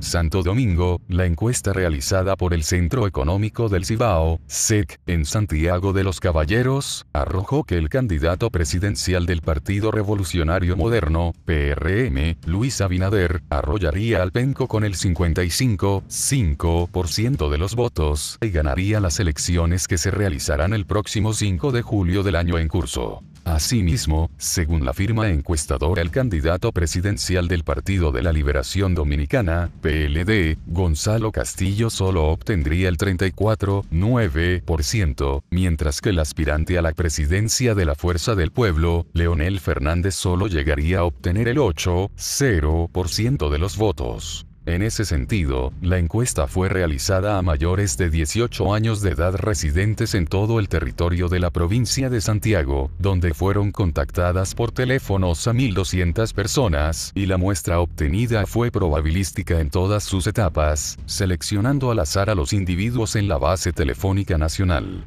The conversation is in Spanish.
Santo Domingo, la encuesta realizada por el Centro Económico del Cibao, SEC, en Santiago de los Caballeros, arrojó que el candidato presidencial del Partido Revolucionario Moderno, PRM, Luis Abinader, arrollaría al penco con el 55,5% de los votos y ganaría las elecciones que se realizarán el próximo 5 de julio del año en curso. Asimismo, según la firma encuestadora el candidato presidencial del Partido de la Liberación Dominicana, PLD, Gonzalo Castillo solo obtendría el 34,9%, mientras que el aspirante a la presidencia de la Fuerza del Pueblo, Leonel Fernández solo llegaría a obtener el 8,0% de los votos. En ese sentido, la encuesta fue realizada a mayores de 18 años de edad residentes en todo el territorio de la provincia de Santiago, donde fueron contactadas por teléfonos a 1.200 personas, y la muestra obtenida fue probabilística en todas sus etapas, seleccionando al azar a los individuos en la base telefónica nacional.